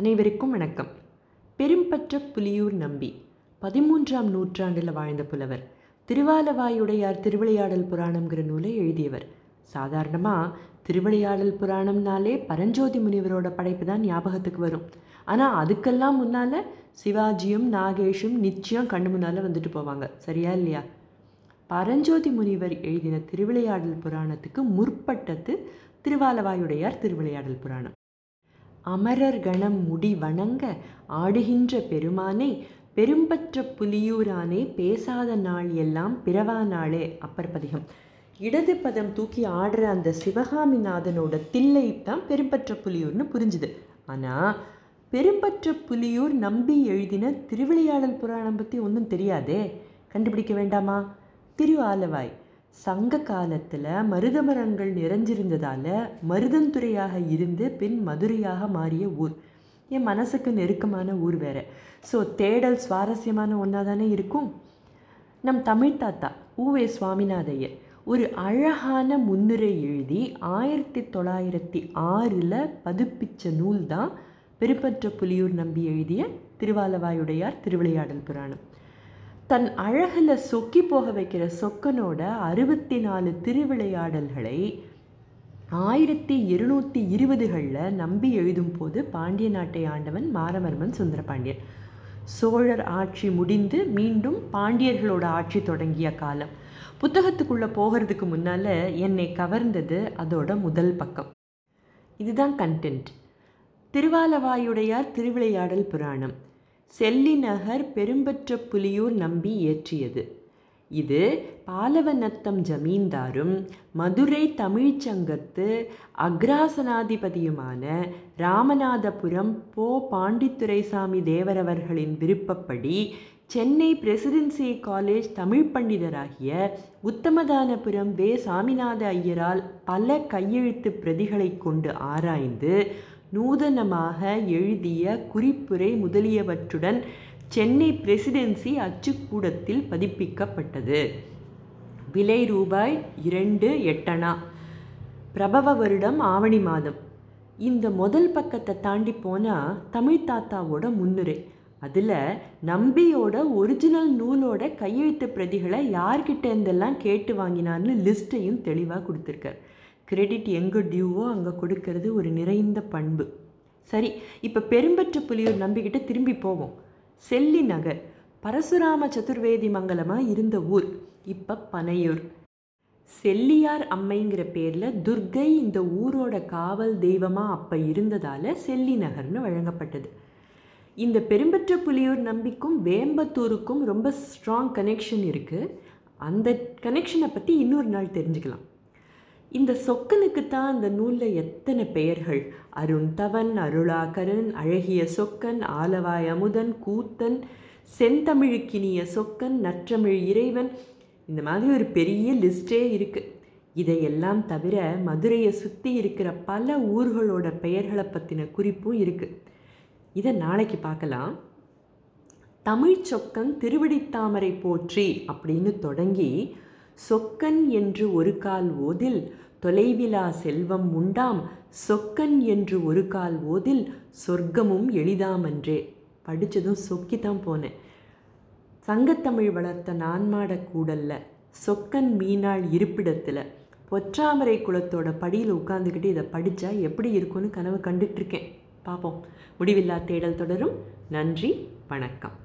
அனைவருக்கும் வணக்கம். பெரும்பற்ற புலியூர் நம்பி பதிமூன்றாம் நூற்றாண்டில் வாழ்ந்த புலவர் திருவாலவாயுடையார் திருவிளையாடல் புராணம்ங்கிற நூலை எழுதியவர். சாதாரணமாக திருவிளையாடல் புராணம்னாலே பரஞ்சோதி முனிவரோட படைப்பு தான் ஞாபகத்துக்கு வரும். ஆனால் அதுக்கெல்லாம் முன்னால் சிவாஜியும் நாகேஷும் நிச்சயம் கண்ணு முன்னால் வந்துட்டு போவாங்க. சரியா இல்லையா? பரஞ்சோதி முனிவர் எழுதின திருவிளையாடல் புராணத்துக்கு முற்பட்டது திருவாலவாயுடையார் திருவிளையாடல் புராணம். அமரர் கணம் முடி வணங்க ஆடுகின்ற பெருமானை பெரும்பற்ற புலியூரானே பேசாத நாள் எல்லாம் பிறவா நாளே. அப்பர் பதிகம். இடது பதம் தூக்கி ஆடுற அந்த சிவகாமிநாதனோட தில்லை தான் பெரும்பற்ற புலியூர்னு புரிஞ்சுது. ஆனால் பெரும்பற்ற புலியூர் நம்பி எழுதின திருவிளையாடல் புராணம் பற்றி ஒன்றும் தெரியாதே. கண்டுபிடிக்க வேண்டாமா? திரு ஆலவாய் சங்க காலத்தில் மருத மரங்கள் நிறைஞ்சிருந்ததால் மருதந்துறையாக இருந்து பின் மதுரையாக மாறிய ஊர். என் மனசுக்கு நெருக்கமான ஊர் வேறு. ஸோ தேடல் சுவாரஸ்யமான ஒன்றா தானே இருக்கும்? நம் தமிழ் தாத்தா ஊவே சுவாமிநாதையர் ஒரு அழகான முன்னுரை எழுதி ஆயிரத்தி தொள்ளாயிரத்தி ஆறில் பதிப்பிச்ச நூல் தான் பெருப்பற்ற புலியூர் நம்பி எழுதிய திருவாலவாயுடையார் திருவிளையாடல் புராணம். தன் அழகில் சொக்கி போக வைக்கிற சொக்கனோட அறுபத்தி நாலு திருவிளையாடல்களை ஆயிரத்தி இருநூற்றி இருபதுகளில் நம்பி எழுதும் போது பாண்டிய நாட்டை ஆண்டவன் மாரவர்மன் சுந்தரபாண்டியன் சோழர் ஆட்சி முடிந்து மீண்டும் பாண்டியர்களோட ஆட்சி தொடங்கிய காலம். புத்தகத்துக்குள்ளே போகிறதுக்கு முன்னால் என்னை கவர்ந்தது அதோட முதல் பக்கம். இதுதான் கண்டென்ட் திருவாலவாயுடையார் திருவிளையாடல் புராணம். செல்லிநகர் பெரும்பற்ற புலியூர் நம்பி இயற்றியது. இது பாலவநத்தம் ஜமீன்தாரும் மதுரை தமிழ்ச்சங்கத்து அக்ராசனாதிபதியுமான ராமநாதபுரம் போ. பாண்டித்துரைசாமி தேவரவர்களின் விருப்பப்படி சென்னை பிரசிடென்சி காலேஜ் தமிழ் பண்டிதராகிய உத்தமதானபுரம் வே. சாமிநாத ஐயரால் பல கையெழுத்து பிரதிகளை கொண்டு ஆராய்ந்து நூதனமாக எழுதிய குறிப்புரை முதலியவற்றுடன் சென்னை பிரசிடென்சி அச்சுக்கூடத்தில் பதிப்பிக்கப்பட்டது. விலை ரூபாய் இரண்டு எட்டணா. பிரபவ வருடம் ஆவணி மாதம். இந்த முதல் பக்கத்தை தாண்டி போனால் தமிழ் தாத்தாவோட முன்னுரை. அதில் நம்பியோட ஒரிஜினல் நூலோட கையெழுத்து பிரதிகளை யார்கிட்ட இருந்தெல்லாம் கேட்டு வாங்கினார்னு லிஸ்ட்டையும் தெளிவாக கொடுத்துருக்கார். கிரெடிட் எங்கே டியூவோ அங்கே கொடுக்கறது ஒரு நிறைந்த பண்பு. சரி இப்போ பெரும்பற்ற புலியூர் நம்பிக்கிட்ட திரும்பி போவோம். செல்லி நகர் பரசுராம சதுர்வேதி மங்கலமாக இருந்த ஊர். இப்போ பனையூர். செல்லியார் அம்மைங்கிற பேரில் துர்கை இந்த ஊரோட காவல் தெய்வமாக அப்போ இருந்ததால் செல்லி நகர்னு வழங்கப்பட்டது. இந்த பெரும்பற்ற புலியூர் நம்பிக்கும் வேம்பத்தூருக்கும் ரொம்ப ஸ்ட்ராங் கனெக்ஷன் இருக்குது அந்த கனெக்ஷனை பற்றி இன்னொரு நாள் தெரிஞ்சுக்கலாம். இந்த சொக்கனுக்கு தான் அந்த நூலில் எத்தனை பெயர்கள்? அருண் தவன் அருளாகரன் அழகிய சொக்கன் ஆலவாய் அமுதன் கூத்தன் செந்தமிழுக்கினிய சொக்கன் நற்றமிழ் இறைவன். இந்த மாதிரி ஒரு பெரிய லிஸ்டே இருக்குது இதையெல்லாம் தவிர மதுரையை சுற்றி இருக்கிற பல ஊர்களோட பெயர்களை பற்றின குறிப்பும் இருக்குது இதை நாளைக்கு பார்க்கலாம். தமிழ் சொக்கன் திருவடித்தாமரை போற்றி அப்படின்னு தொடங்கி சொக்கன் என்று ஒரு கால் ஓதில் தொலைவிலா செல்வம் உண்டாம் சொக்கன் என்று ஒரு கால் ஓதில் சொர்க்கமும் எளிதாமன்றே படித்ததும் சொக்கி தான் போனேன். சங்கத்தமிழ் வளர்த்த நான்மாட கூடல்ல சொக்கன் மீனாள் இருப்பிடத்தில் பொற்றாமரை குளத்தோட படியில் உட்காந்துக்கிட்டு இதை படித்தா எப்படி இருக்கும்னு கனவு கண்டுட்ருக்கேன். பார்ப்போம் முடிவில்லா தேடல் தொடரும். நன்றி வணக்கம்.